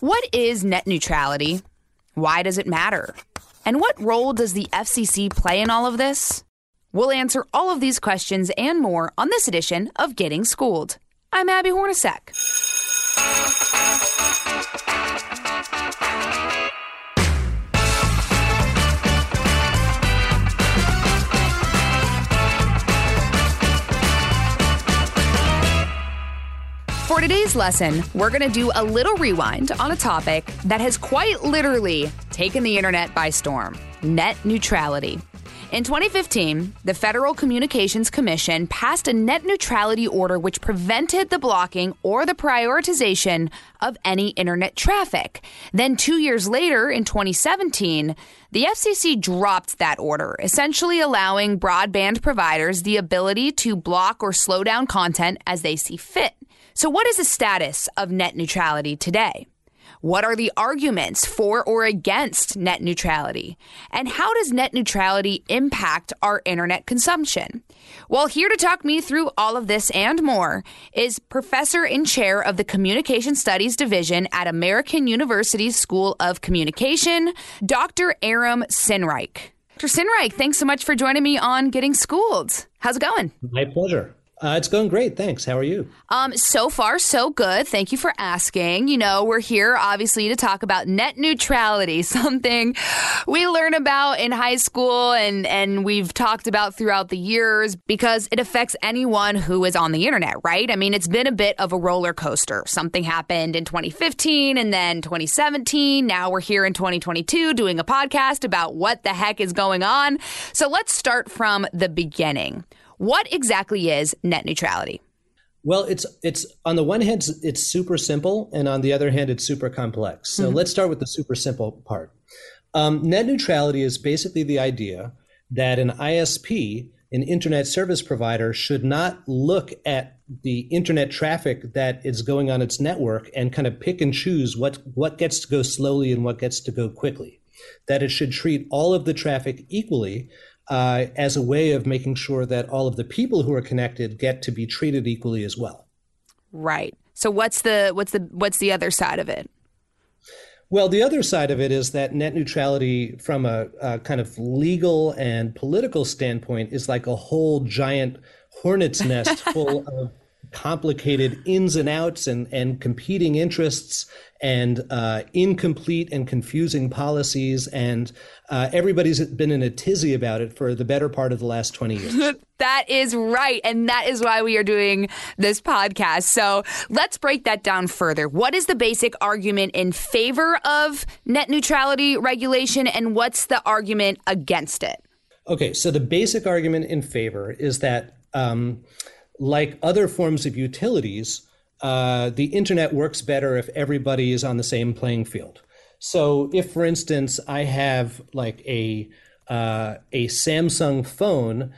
What is net neutrality? Why does it matter? And what role does the FCC play in all of this? We'll answer all of these questions and more on this edition of Getting Schooled. I'm Abby Hornacek. For today's lesson, we're going to do a little rewind on a topic that has quite literally taken the internet by storm net neutrality. In 2015, the Federal Communications Commission passed a net neutrality order which prevented the blocking or the prioritization of any internet traffic. Then, two years later, in 2017, the FCC dropped that order, essentially allowing broadband providers the ability to block or slow down content as they see fit. So, what is the status of net neutrality today? What are the arguments for or against net neutrality? And how does net neutrality impact our internet consumption? Well, here to talk me through all of this and more is Professor and Chair of the Communication Studies Division at American University's School of Communication, Dr. Aram Sinnreich. Dr. Sinnreich, thanks so much for joining me on Getting Schooled. How's it going? My pleasure. Uh, it's going great. Thanks. How are you? Um, so far, so good. Thank you for asking. You know, we're here obviously to talk about net neutrality, something we learn about in high school and, and we've talked about throughout the years because it affects anyone who is on the internet, right? I mean, it's been a bit of a roller coaster. Something happened in 2015 and then 2017. Now we're here in 2022 doing a podcast about what the heck is going on. So let's start from the beginning. What exactly is net neutrality? Well, it's it's on the one hand it's super simple, and on the other hand it's super complex. So mm-hmm. let's start with the super simple part. Um, net neutrality is basically the idea that an ISP, an internet service provider, should not look at the internet traffic that is going on its network and kind of pick and choose what what gets to go slowly and what gets to go quickly. That it should treat all of the traffic equally uh, as a way of making sure that all of the people who are connected get to be treated equally as well. Right. So what's the what's the what's the other side of it? Well, the other side of it is that net neutrality, from a, a kind of legal and political standpoint, is like a whole giant hornet's nest full of complicated ins and outs and, and competing interests and uh, incomplete and confusing policies. And uh, everybody's been in a tizzy about it for the better part of the last 20 years. that is right. And that is why we are doing this podcast. So let's break that down further. What is the basic argument in favor of net neutrality regulation, and what's the argument against it? Okay, so the basic argument in favor is that. Um, like other forms of utilities, uh, the internet works better if everybody is on the same playing field. So, if, for instance, I have like a uh, a Samsung phone,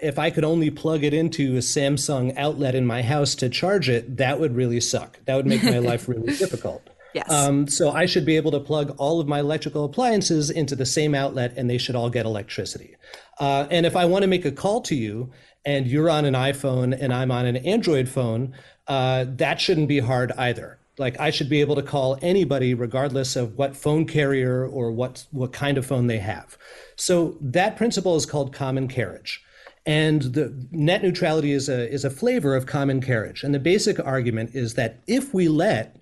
if I could only plug it into a Samsung outlet in my house to charge it, that would really suck. That would make my life really difficult. Yes. Um, so I should be able to plug all of my electrical appliances into the same outlet, and they should all get electricity. Uh, and if I want to make a call to you, and you're on an iPhone and I'm on an Android phone, uh, that shouldn't be hard either. Like I should be able to call anybody regardless of what phone carrier or what what kind of phone they have. So that principle is called common carriage. And the net neutrality is a is a flavor of common carriage. And the basic argument is that if we let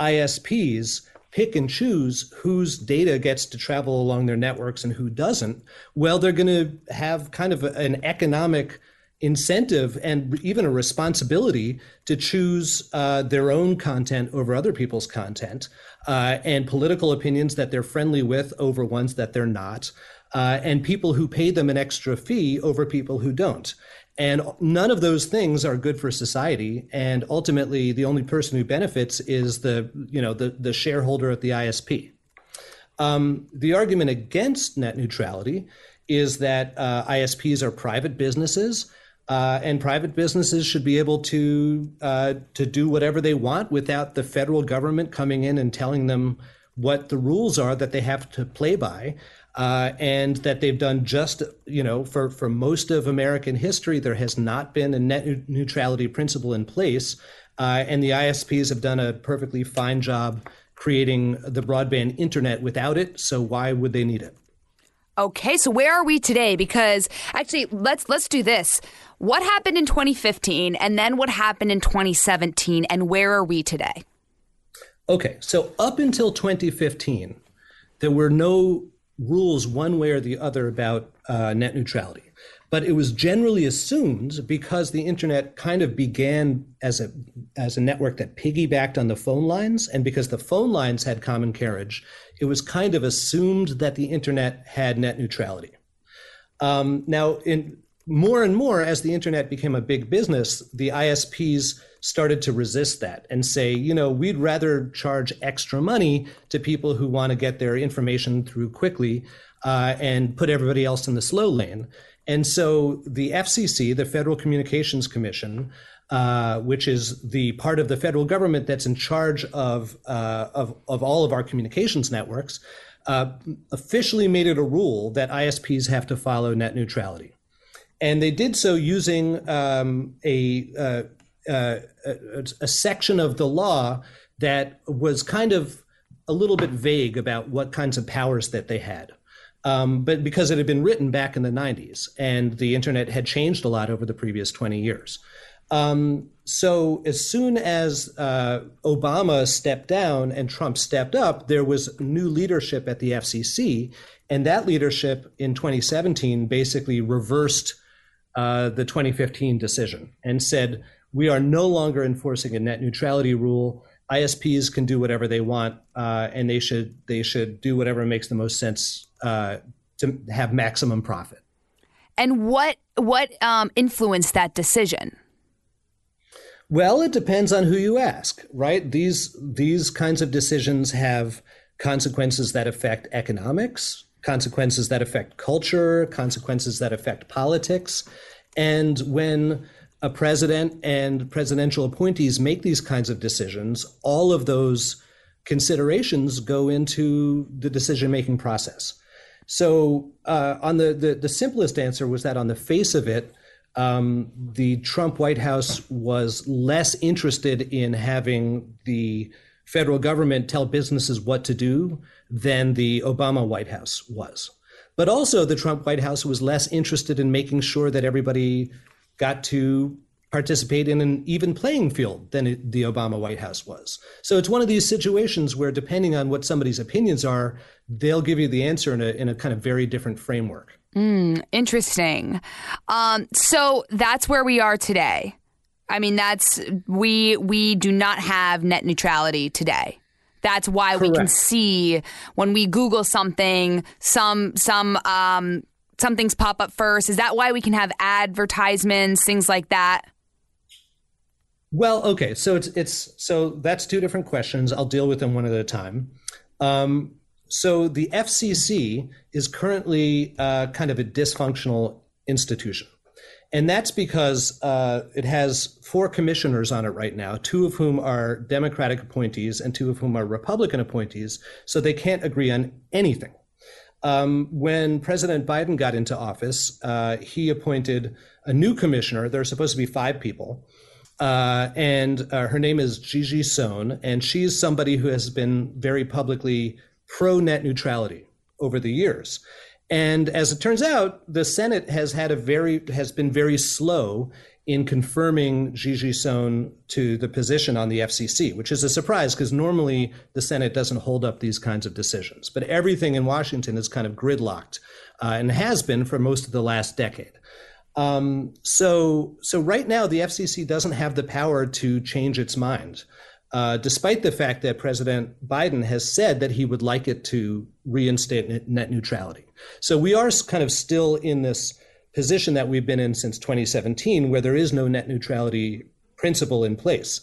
ISPs pick and choose whose data gets to travel along their networks and who doesn't, well, they're going to have kind of an economic incentive and even a responsibility to choose uh, their own content over other people's content uh, and political opinions that they're friendly with over ones that they're not. Uh, and people who pay them an extra fee over people who don't. And none of those things are good for society. And ultimately, the only person who benefits is the, you know, the, the shareholder at the ISP. Um, the argument against net neutrality is that uh, ISPs are private businesses, uh, and private businesses should be able to uh, to do whatever they want without the federal government coming in and telling them what the rules are that they have to play by uh, and that they've done just, you know, for, for most of American history, there has not been a net neutrality principle in place. Uh, and the ISPs have done a perfectly fine job creating the broadband internet without it. So why would they need it? Okay, so where are we today? Because actually, let's let's do this. What happened in 2015, and then what happened in 2017, and where are we today? Okay, so up until 2015, there were no rules one way or the other about uh, net neutrality. But it was generally assumed because the internet kind of began as a as a network that piggybacked on the phone lines, and because the phone lines had common carriage, it was kind of assumed that the internet had net neutrality. Um, now, in more and more as the internet became a big business, the ISPs started to resist that and say, you know, we'd rather charge extra money to people who want to get their information through quickly uh, and put everybody else in the slow lane. And so the FCC, the Federal Communications Commission, uh, which is the part of the federal government that's in charge of uh, of, of all of our communications networks, uh, officially made it a rule that ISPs have to follow net neutrality and they did so using um, a, uh, uh, a, a section of the law that was kind of a little bit vague about what kinds of powers that they had. Um, but because it had been written back in the 90s and the internet had changed a lot over the previous 20 years. Um, so as soon as uh, Obama stepped down and Trump stepped up, there was new leadership at the FCC. And that leadership in 2017 basically reversed uh, the 2015 decision and said, we are no longer enforcing a net neutrality rule. ISPs can do whatever they want, uh, and they should they should do whatever makes the most sense uh, to have maximum profit. And what what um, influenced that decision? Well, it depends on who you ask, right? These these kinds of decisions have consequences that affect economics, consequences that affect culture, consequences that affect politics. And when a president and presidential appointees make these kinds of decisions, all of those considerations go into the decision making process. So, uh, on the, the, the simplest answer was that on the face of it, um, the Trump White House was less interested in having the federal government tell businesses what to do than the Obama White House was. But also, the Trump White House was less interested in making sure that everybody got to participate in an even playing field than it, the Obama White House was. So it's one of these situations where, depending on what somebody's opinions are, they'll give you the answer in a, in a kind of very different framework. Mm, interesting. Um, so that's where we are today. I mean, that's we we do not have net neutrality today. That's why Correct. we can see when we Google something, some some um, some things pop up first. Is that why we can have advertisements, things like that? Well, okay, so it's it's so that's two different questions. I'll deal with them one at a time. Um, so the FCC is currently uh, kind of a dysfunctional institution. And that's because uh, it has four commissioners on it right now, two of whom are Democratic appointees and two of whom are Republican appointees. So they can't agree on anything. Um, when President Biden got into office, uh, he appointed a new commissioner. There are supposed to be five people. Uh, and uh, her name is Gigi Sohn. And she's somebody who has been very publicly pro net neutrality over the years. And as it turns out, the Senate has had a very has been very slow in confirming Gigi Sohn to the position on the FCC, which is a surprise because normally the Senate doesn't hold up these kinds of decisions. But everything in Washington is kind of gridlocked uh, and has been for most of the last decade. Um, so, so right now the FCC doesn't have the power to change its mind uh, despite the fact that President Biden has said that he would like it to reinstate net neutrality. So we are kind of still in this position that we've been in since 2017, where there is no net neutrality principle in place.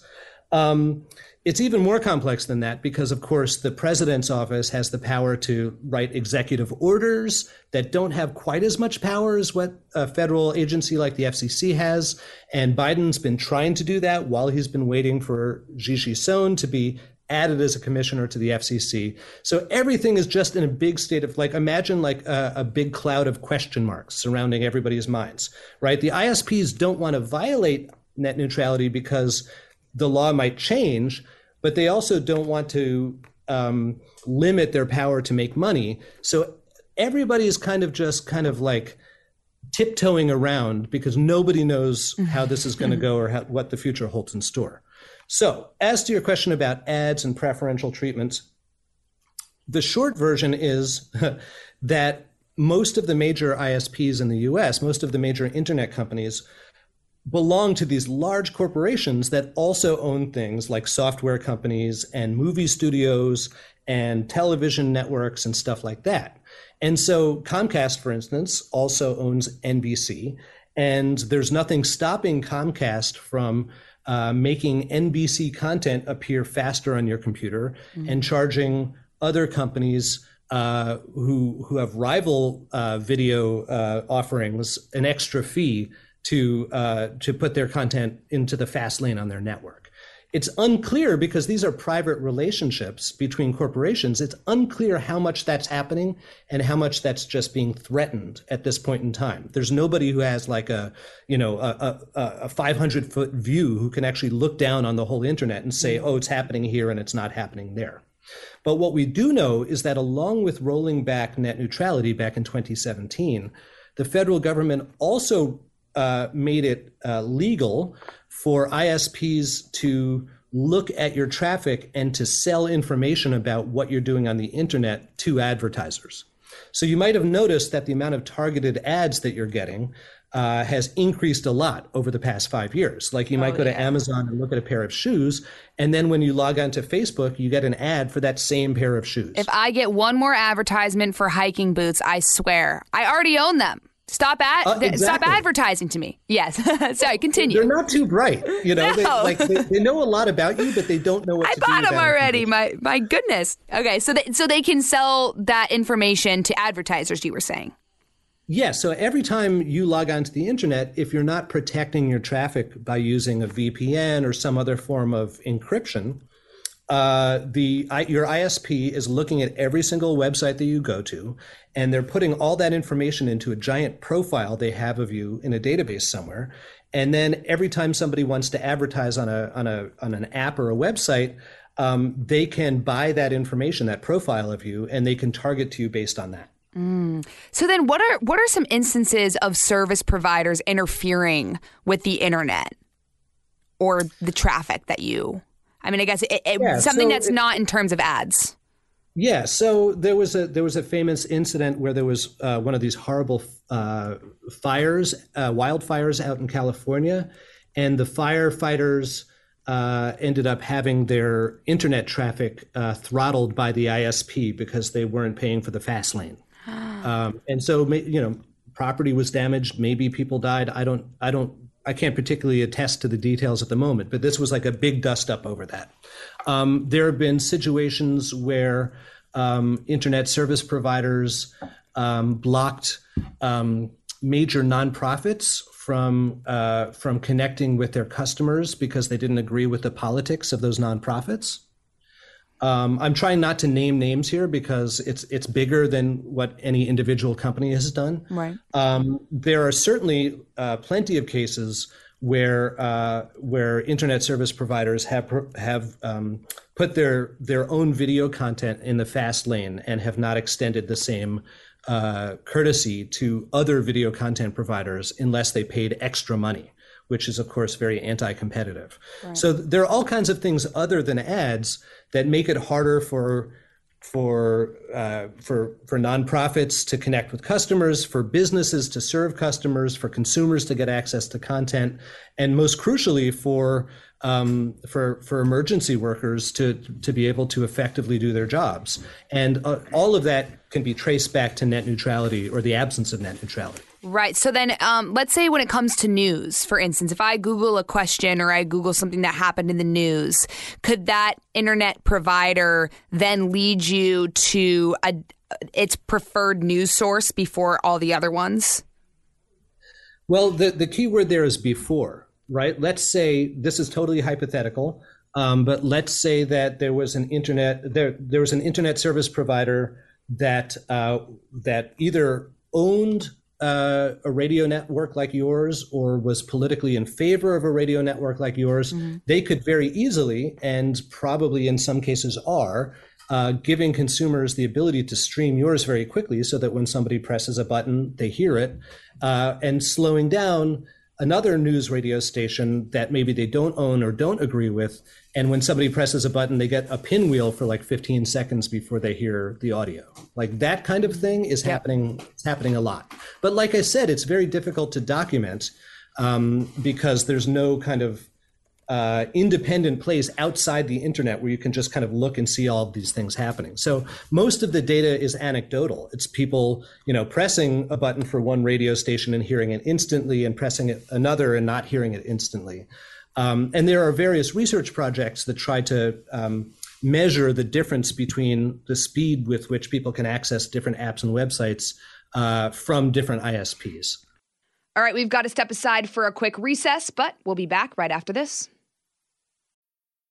Um, it's even more complex than that because, of course, the president's office has the power to write executive orders that don't have quite as much power as what a federal agency like the FCC has. And Biden's been trying to do that while he's been waiting for Gigi Sohn to be added as a commissioner to the FCC. So everything is just in a big state of like, imagine like a, a, big cloud of question marks surrounding everybody's minds, right? The ISPs don't want to violate net neutrality because the law might change, but they also don't want to um, limit their power to make money. So everybody is kind of just kind of like tiptoeing around because nobody knows how this is going to go or how, what the future holds in store. So, as to your question about ads and preferential treatments, the short version is that most of the major ISPs in the US, most of the major internet companies, belong to these large corporations that also own things like software companies and movie studios and television networks and stuff like that. And so Comcast, for instance, also owns NBC. And there's nothing stopping Comcast from uh, making NBC content appear faster on your computer mm-hmm. and charging other companies uh, who who have rival uh, video uh, offerings an extra fee to uh, to put their content into the fast lane on their network. It's unclear because these are private relationships between corporations. It's unclear how much that's happening and how much that's just being threatened at this point in time. There's nobody who has like a, you know, a, a, a 500 foot view who can actually look down on the whole internet and say, oh, it's happening here and it's not happening there. But what we do know is that along with rolling back net neutrality back in 2017, the federal government also uh, made it uh, legal for ISPs to look at your traffic and to sell information about what you're doing on the internet to advertisers. So you might have noticed that the amount of targeted ads that you're getting uh, has increased a lot over the past five years. Like you might oh, go yeah. to Amazon and look at a pair of shoes, and then when you log onto Facebook, you get an ad for that same pair of shoes. If I get one more advertisement for hiking boots, I swear I already own them. Stop ad- uh, exactly. stop advertising to me. Yes. Sorry, continue. They're not too bright. You know, no. they, like they, they, know a lot about you, but they don't know what to do. I bought them already. My my goodness. Okay, so they, so they can sell that information to advertisers. You were saying. Yes. Yeah, so every time you log onto the internet, if you're not protecting your traffic by using a VPN or some other form of encryption, uh, the your ISP is looking at every single website that you go to, and they're putting all that information into a giant profile they have of you in a database somewhere. And then every time somebody wants to advertise on a on a on an app or a website, um, they can buy that information, that profile of you, and they can target to you based on that. Mm. So then, what are what are some instances of service providers interfering with the internet or the traffic that you I mean, I guess it, it, yeah, something so that's it, not in terms of ads. Yeah. So there was a there was a famous incident where there was uh, one of these horrible uh, fires, uh, wildfires out in California, and the firefighters uh, ended up having their internet traffic uh, throttled by the ISP because they weren't paying for the fast lane. um, and so, you know, property was damaged. Maybe people died. I don't. I don't I can't particularly attest to the details at the moment, but this was like a big dust up over that. Um, there have been situations where um, internet service providers um, blocked um, major nonprofits from uh, from connecting with their customers because they didn't agree with the politics of those nonprofits. Um, I'm trying not to name names here because it's it's bigger than what any individual company has done. Right. Um, there are certainly uh, plenty of cases where uh, where internet service providers have have um, put their their own video content in the fast lane and have not extended the same uh, courtesy to other video content providers unless they paid extra money which is of course very anti-competitive. Right. So there are all kinds of things other than ads that make it harder for for uh, for for nonprofits to connect with customers, for businesses to serve customers, for consumers to get access to content, and most crucially for um, for for emergency workers to to be able to effectively do their jobs, and uh, all of that can be traced back to net neutrality or the absence of net neutrality. Right. So then, um, let's say when it comes to news, for instance, if I Google a question or I Google something that happened in the news, could that internet provider then lead you to a, its preferred news source before all the other ones? Well, the, the key word there is before, right? Let's say this is totally hypothetical, um, but let's say that there was an internet there there was an internet service provider that uh, that either owned uh, a radio network like yours or was politically in favor of a radio network like yours, mm-hmm. they could very easily, and probably in some cases are, uh, giving consumers the ability to stream yours very quickly so that when somebody presses a button, they hear it, uh, and slowing down another news radio station that maybe they don't own or don't agree with. And when somebody presses a button, they get a pinwheel for like 15 seconds before they hear the audio. Like that kind of thing is happening. It's happening a lot. But like I said, it's very difficult to document um, because there's no kind of uh, independent place outside the internet where you can just kind of look and see all of these things happening. So most of the data is anecdotal. It's people, you know, pressing a button for one radio station and hearing it instantly, and pressing it another and not hearing it instantly. Um, and there are various research projects that try to um, measure the difference between the speed with which people can access different apps and websites uh, from different ISPs. All right, we've got to step aside for a quick recess, but we'll be back right after this.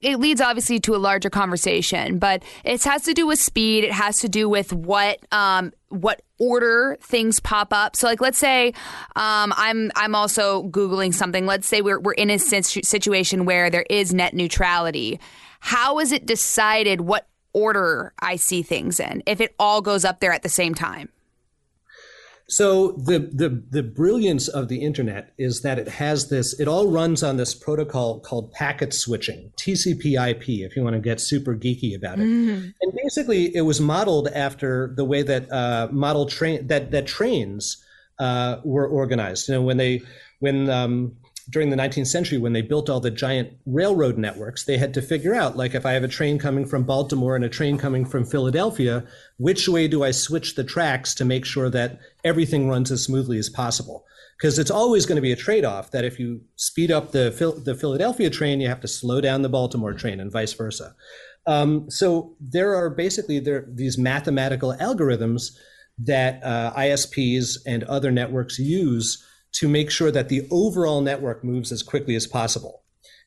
it leads obviously to a larger conversation, but it has to do with speed. It has to do with what um, what order things pop up. So, like, let's say um, I'm I'm also googling something. Let's say we're we're in a situation where there is net neutrality. How is it decided what order I see things in if it all goes up there at the same time? So the, the the brilliance of the internet is that it has this. It all runs on this protocol called packet switching, TCP/IP. If you want to get super geeky about it, mm-hmm. and basically it was modeled after the way that uh, model train that that trains uh, were organized. You know, when they when um, during the 19th century when they built all the giant railroad networks they had to figure out like if i have a train coming from baltimore and a train coming from philadelphia which way do i switch the tracks to make sure that everything runs as smoothly as possible? Because it's always going to be a trade-off that if you speed up the, the philadelphia train you have to slow down the baltimore train and vice versa. Um, so there are basically there these mathematical algorithms that uh, isps and other networks use to make sure that the overall network moves as quickly as possible.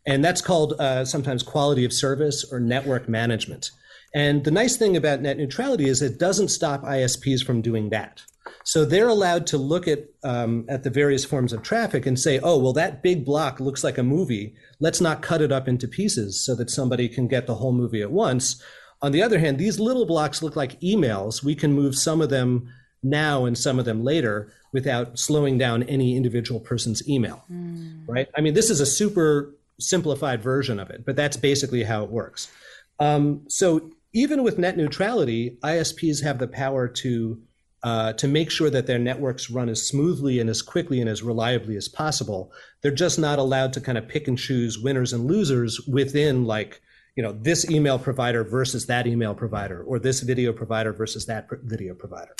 And that's called uh, sometimes quality of service or network management. And the nice thing about net neutrality is it doesn't stop ISPs from doing that. So they're allowed to look at um, at the various forms of traffic and say, oh, well, that big block looks like a movie. Let's not cut it up into pieces so that somebody can get the whole movie at once. On the other hand, these little blocks look like emails. We can move some of them now and some of them later without slowing down any individual person's email, mm. right? I mean, this is a super simplified version of it, but that's basically how it works. Um, so even with net neutrality, ISPs have the power to uh, to make sure that their networks run as smoothly and as quickly and as reliably as possible. They're just not allowed to kind of pick and choose winners and losers within like you know this email provider versus that email provider or this video provider versus that video provider.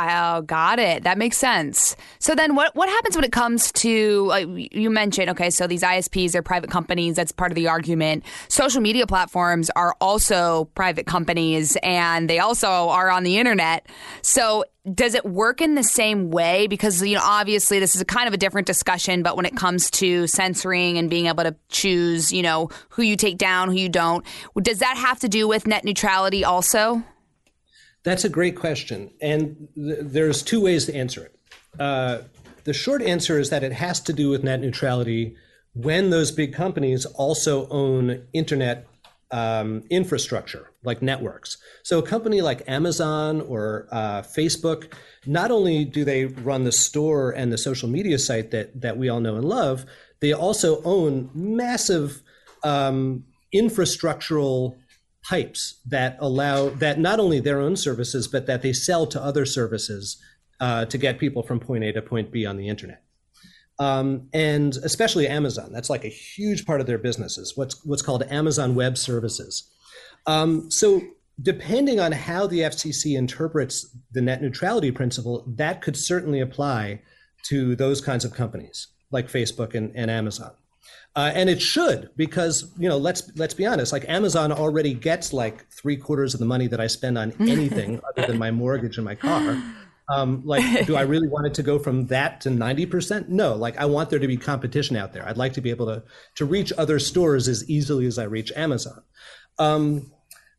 Oh, got it. That makes sense. So then, what what happens when it comes to you mentioned? Okay, so these ISPs are private companies. That's part of the argument. Social media platforms are also private companies, and they also are on the internet. So does it work in the same way? Because you know, obviously, this is a kind of a different discussion. But when it comes to censoring and being able to choose, you know, who you take down, who you don't, does that have to do with net neutrality also? That's a great question. And th- there's two ways to answer it. Uh, the short answer is that it has to do with net neutrality when those big companies also own internet um, infrastructure like networks. So a company like Amazon or uh, Facebook, not only do they run the store and the social media site that that we all know and love, they also own massive um, infrastructural pipes that allow that not only their own services but that they sell to other services uh, to get people from point A to point B on the internet. Um, and especially Amazon, that's like a huge part of their business is what's what's called Amazon Web Services. Um, so depending on how the FCC interprets the net neutrality principle, that could certainly apply to those kinds of companies like Facebook and, and Amazon. Uh, and it should because you know let's let's be honest like amazon already gets like three quarters of the money that i spend on anything other than my mortgage and my car. Um, like do i really want it to go from that to 90% no like i want there to be competition out there. I'd like to be able to to reach other stores as easily as i reach amazon. Um,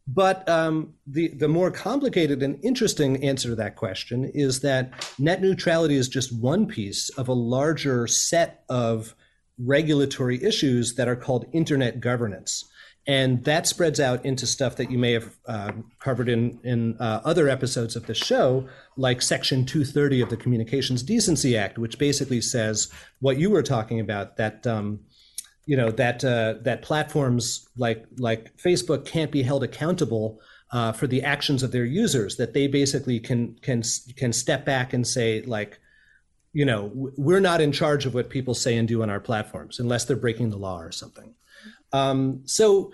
but um, the the more complicated and interesting answer to that question is that net neutrality is just one piece of a larger set of regulatory issues that are called internet governance. And that spreads out into stuff that you may have uh, covered in, in uh, other episodes of the show, like Section 230 of the Communications Decency Act, which basically says what you were talking about that. Um, you know that uh, that platforms like like Facebook can't be held accountable uh, for the actions of their users. That they basically can can can step back and say like, you know, we're not in charge of what people say and do on our platforms unless they're breaking the law or something. Um, so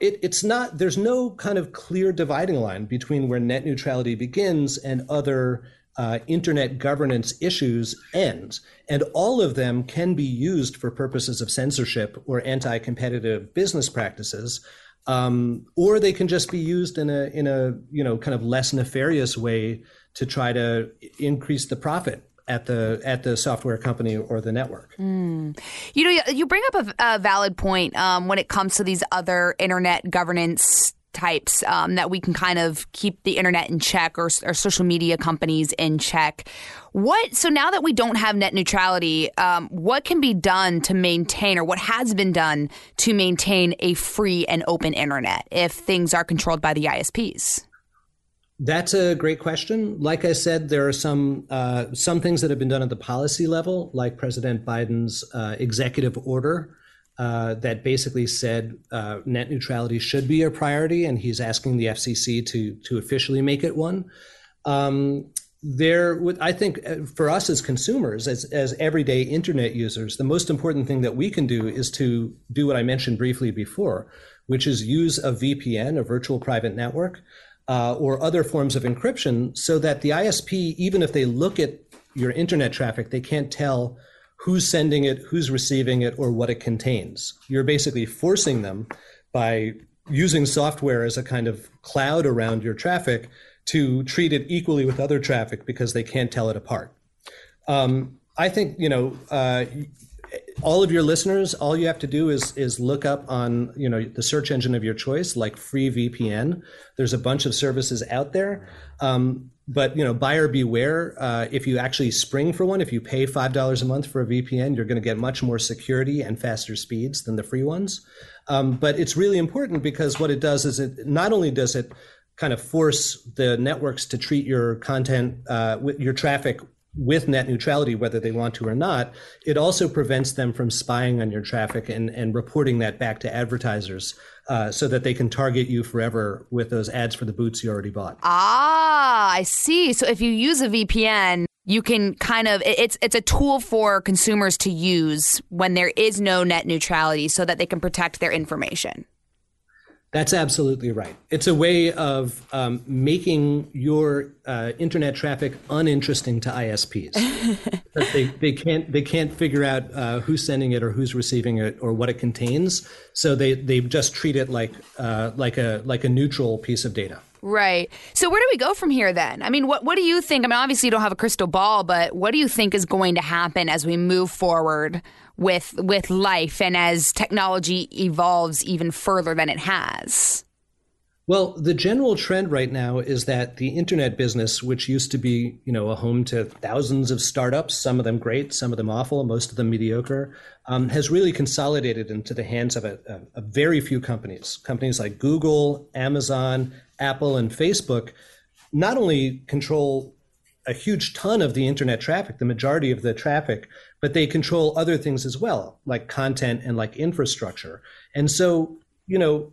it, it's not, there's no kind of clear dividing line between where net neutrality begins and other uh, internet governance issues end. And all of them can be used for purposes of censorship or anti competitive business practices. Um, or they can just be used in a in a you know kind of less nefarious way to try to increase the profit at the at the software company or the network. Mm. You know, you bring up a, a valid point um, when it comes to these other internet governance types um, that we can kind of keep the internet in check or, or, social media companies in check. What so now that we don't have net neutrality, um, what can be done to maintain, or what has been done to maintain a free and open internet if things are controlled by the ISPs? That's a great question. Like I said, there are some uh, some things that have been done at the policy level, like President Biden's uh, executive order uh, that basically said uh, net neutrality should be a priority, and he's asking the FCC to to officially make it one. Um, there, I think, uh, for us as consumers, as as everyday internet users, the most important thing that we can do is to do what I mentioned briefly before, which is use a VPN, a virtual private network uh, or other forms of encryption so that the ISP, even if they look at your internet traffic, they can't tell who's sending it, who's receiving it, or what it contains. You're basically forcing them by using software as a kind of cloud around your traffic to treat it equally with other traffic because they can't tell it apart. Um, I think you know uh, all of your listeners, all you have to do is is look up on you know the search engine of your choice, like free VPN. There's a bunch of services out there, um, but you know buyer beware. Uh, if you actually spring for one, if you pay five dollars a month for a VPN, you're going to get much more security and faster speeds than the free ones. Um, but it's really important because what it does is it not only does it kind of force the networks to treat your content, uh, your traffic with net neutrality, whether they want to or not, it also prevents them from spying on your traffic and, and reporting that back to advertisers uh, so that they can target you forever with those ads for the boots you already bought. Ah, I see. So if you use a VPN, you can kind of it's it's a tool for consumers to use when there is no net neutrality so that they can protect their information. That's absolutely right. It's a way of um, making your uh, internet traffic uninteresting to ISPs. they, they can't they can't figure out uh, who's sending it or who's receiving it or what it contains. So they, they just treat it like uh, like a like a neutral piece of data. Right. So where do we go from here then? I mean, what what do you think? I mean, obviously you don't have a crystal ball, but what do you think is going to happen as we move forward with with life and as technology evolves even further than it has? Well, the general trend right now is that the internet business, which used to be, you know, a home to thousands of startups, some of them great, some of them awful, most of them mediocre, um, has really consolidated into the hands of a, a, a very few companies. Companies like Google, Amazon, Apple, and Facebook not only control a huge ton of the internet traffic, the majority of the traffic, but they control other things as well, like content and like infrastructure. And so, you know,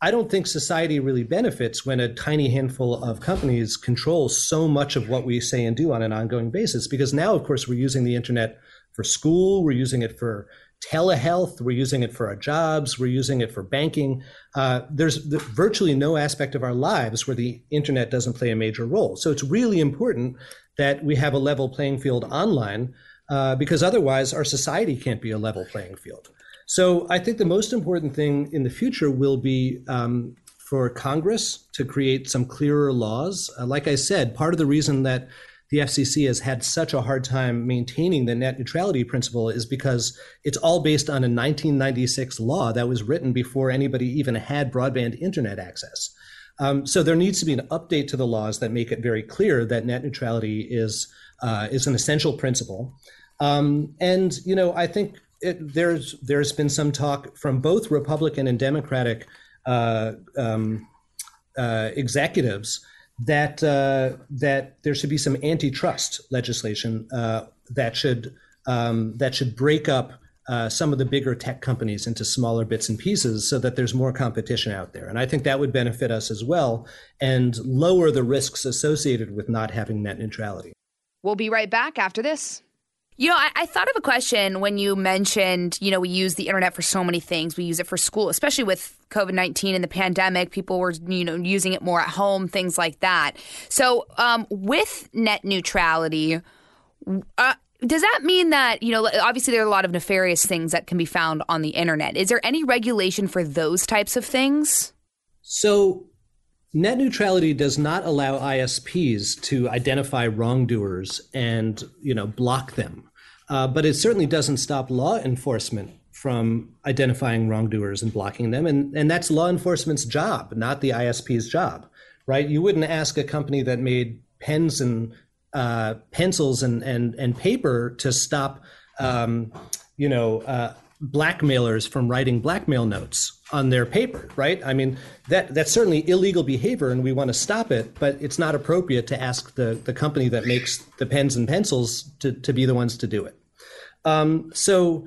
I don't think society really benefits when a tiny handful of companies control so much of what we say and do on an ongoing basis. Because now, of course, we're using the internet for school, we're using it for telehealth, we're using it for our jobs, we're using it for banking. Uh, there's virtually no aspect of our lives where the internet doesn't play a major role. So it's really important that we have a level playing field online uh, because otherwise our society can't be a level playing field. So I think the most important thing in the future will be um, for Congress to create some clearer laws. Uh, like I said, part of the reason that the FCC has had such a hard time maintaining the net neutrality principle is because it's all based on a 1996 law that was written before anybody even had broadband internet access. Um, so there needs to be an update to the laws that make it very clear that net neutrality is uh, is an essential principle. Um, and you know, I think it, there's there's been some talk from both Republican and Democratic uh, um, uh, executives that uh, that there should be some antitrust legislation uh, that should um, that should break up uh, some of the bigger tech companies into smaller bits and pieces so that there's more competition out there. And I think that would benefit us as well and lower the risks associated with not having net neutrality. We'll be right back after this. You know, I, I, thought of a question when you mentioned, you know, we use the internet for so many things. We use it for school, especially with COVID 19 and the pandemic. People were, you know, using it more at home, things like that. So, um, with net neutrality, uh, does that mean that, you know, obviously there are a lot of nefarious things that can be found on the internet? Is there any regulation for those types of things? So, Net neutrality does not allow ISPs to identify wrongdoers and you know block them, uh, but it certainly doesn't stop law enforcement from identifying wrongdoers and blocking them, and and that's law enforcement's job, not the ISP's job, right? You wouldn't ask a company that made pens and uh, pencils and and and paper to stop, um, you know, uh, blackmailers from writing blackmail notes on their paper, right? I mean, that that's certainly illegal behavior, and we want to stop it. But it's not appropriate to ask the the company that makes the pens and pencils to to be the ones to do it. Um, so,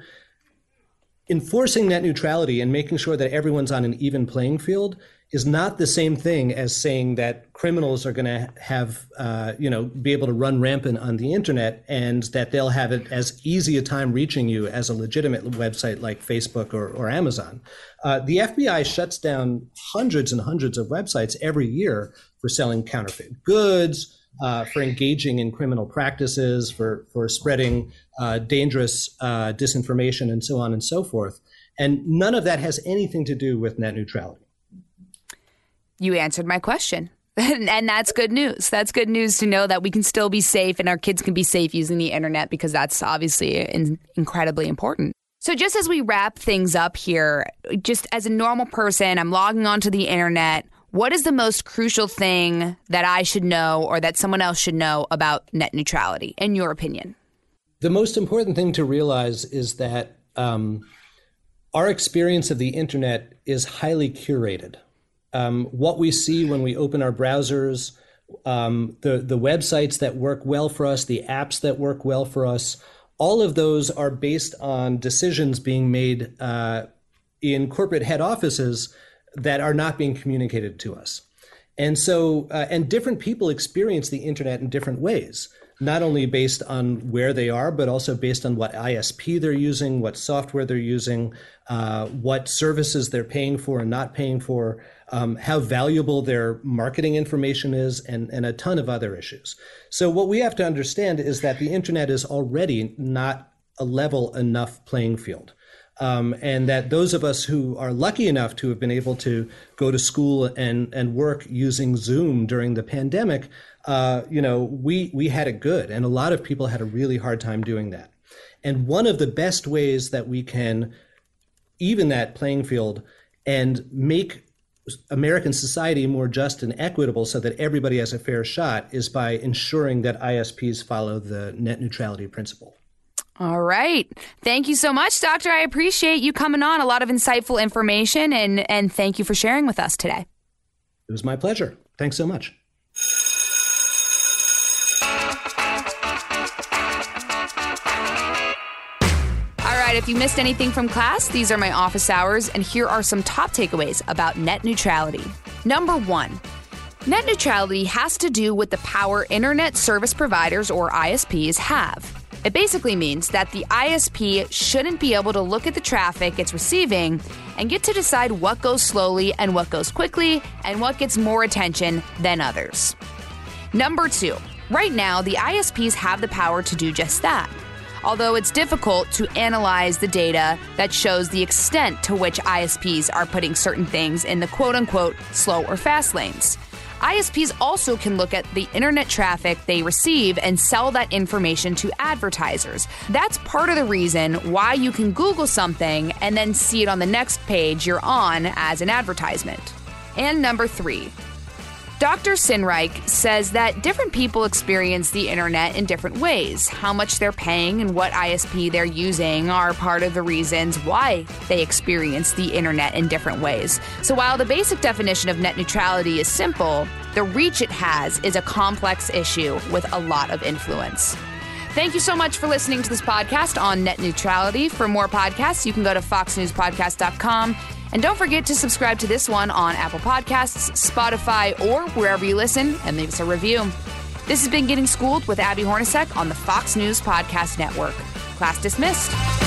enforcing net neutrality and making sure that everyone's on an even playing field is not the same thing as saying that criminals are going to have, uh, you know, be able to run rampant on the internet and that they'll have it as easy a time reaching you as a legitimate website like Facebook or, or Amazon. Uh, the FBI shuts down hundreds and hundreds of websites every year for selling counterfeit goods, uh, for engaging in criminal practices, for for spreading uh, dangerous uh, disinformation, and so on and so forth. And none of that has anything to do with net neutrality you answered my question. and that's good news. That's good news to know that we can still be safe and our kids can be safe using the internet because that's obviously in- incredibly important. So, just as we wrap things up here, just as a normal person, I'm logging onto the internet. What is the most crucial thing that I should know or that someone else should know about net neutrality, in your opinion? The most important thing to realize is that um, our experience of the internet is highly curated um, what we see when we open our browsers, um, the the websites that work well for us, the apps that work well for us, all of those are based on decisions being made uh, in corporate head offices that are not being communicated to us. And so, uh, and different people experience the internet in different ways, not only based on where they are, but also based on what ISP they're using, what software they're using, uh, what services they're paying for and not paying for um, how valuable their marketing information is, and, and a ton of other issues. So, what we have to understand is that the internet is already not a level enough playing field. Um, and that those of us who are lucky enough to have been able to go to school and, and work using Zoom during the pandemic, uh, you know, we, we had it good. And a lot of people had a really hard time doing that. And one of the best ways that we can even that playing field and make American society more just and equitable so that everybody has a fair shot is by ensuring that ISPs follow the net neutrality principle. All right. Thank you so much, Doctor. I appreciate you coming on. A lot of insightful information, and, and thank you for sharing with us today. It was my pleasure. Thanks so much. If you missed anything from class, these are my office hours, and here are some top takeaways about net neutrality. Number one, net neutrality has to do with the power internet service providers or ISPs have. It basically means that the ISP shouldn't be able to look at the traffic it's receiving and get to decide what goes slowly and what goes quickly and what gets more attention than others. Number two, right now, the ISPs have the power to do just that. Although it's difficult to analyze the data that shows the extent to which ISPs are putting certain things in the quote unquote slow or fast lanes. ISPs also can look at the internet traffic they receive and sell that information to advertisers. That's part of the reason why you can Google something and then see it on the next page you're on as an advertisement. And number three, Dr. Sinnreich says that different people experience the internet in different ways. How much they're paying and what ISP they're using are part of the reasons why they experience the internet in different ways. So while the basic definition of net neutrality is simple, the reach it has is a complex issue with a lot of influence. Thank you so much for listening to this podcast on net neutrality. For more podcasts, you can go to foxnewspodcast.com and don't forget to subscribe to this one on Apple Podcasts, Spotify, or wherever you listen and leave us a review. This has been Getting Schooled with Abby Hornacek on the Fox News Podcast Network. Class dismissed.